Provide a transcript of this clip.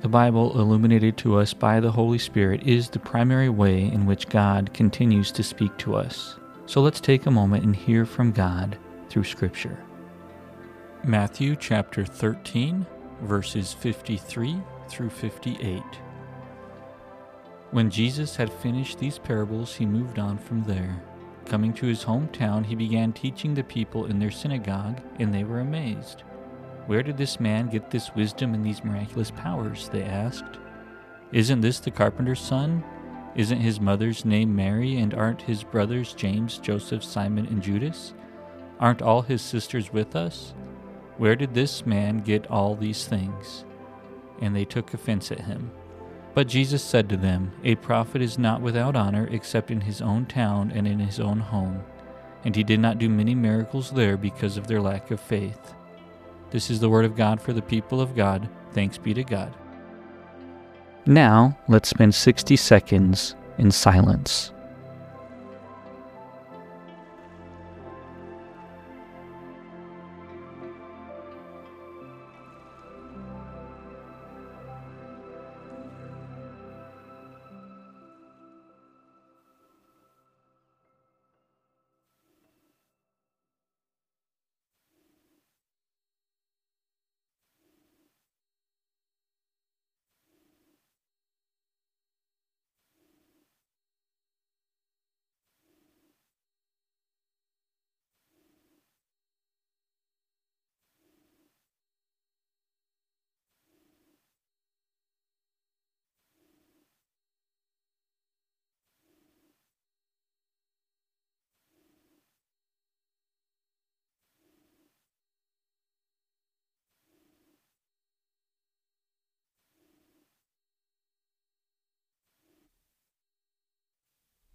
The Bible, illuminated to us by the Holy Spirit, is the primary way in which God continues to speak to us. So let's take a moment and hear from God through Scripture. Matthew chapter 13, verses 53 through 58. When Jesus had finished these parables, he moved on from there. Coming to his hometown, he began teaching the people in their synagogue, and they were amazed. Where did this man get this wisdom and these miraculous powers? They asked. Isn't this the carpenter's son? Isn't his mother's name Mary, and aren't his brothers James, Joseph, Simon, and Judas? Aren't all his sisters with us? Where did this man get all these things? And they took offense at him. But Jesus said to them, A prophet is not without honor except in his own town and in his own home. and he did not do many miracles there because of their lack of faith. This is the word of God for the people of God. Thanks be to God. Now, let's spend 60 seconds in silence.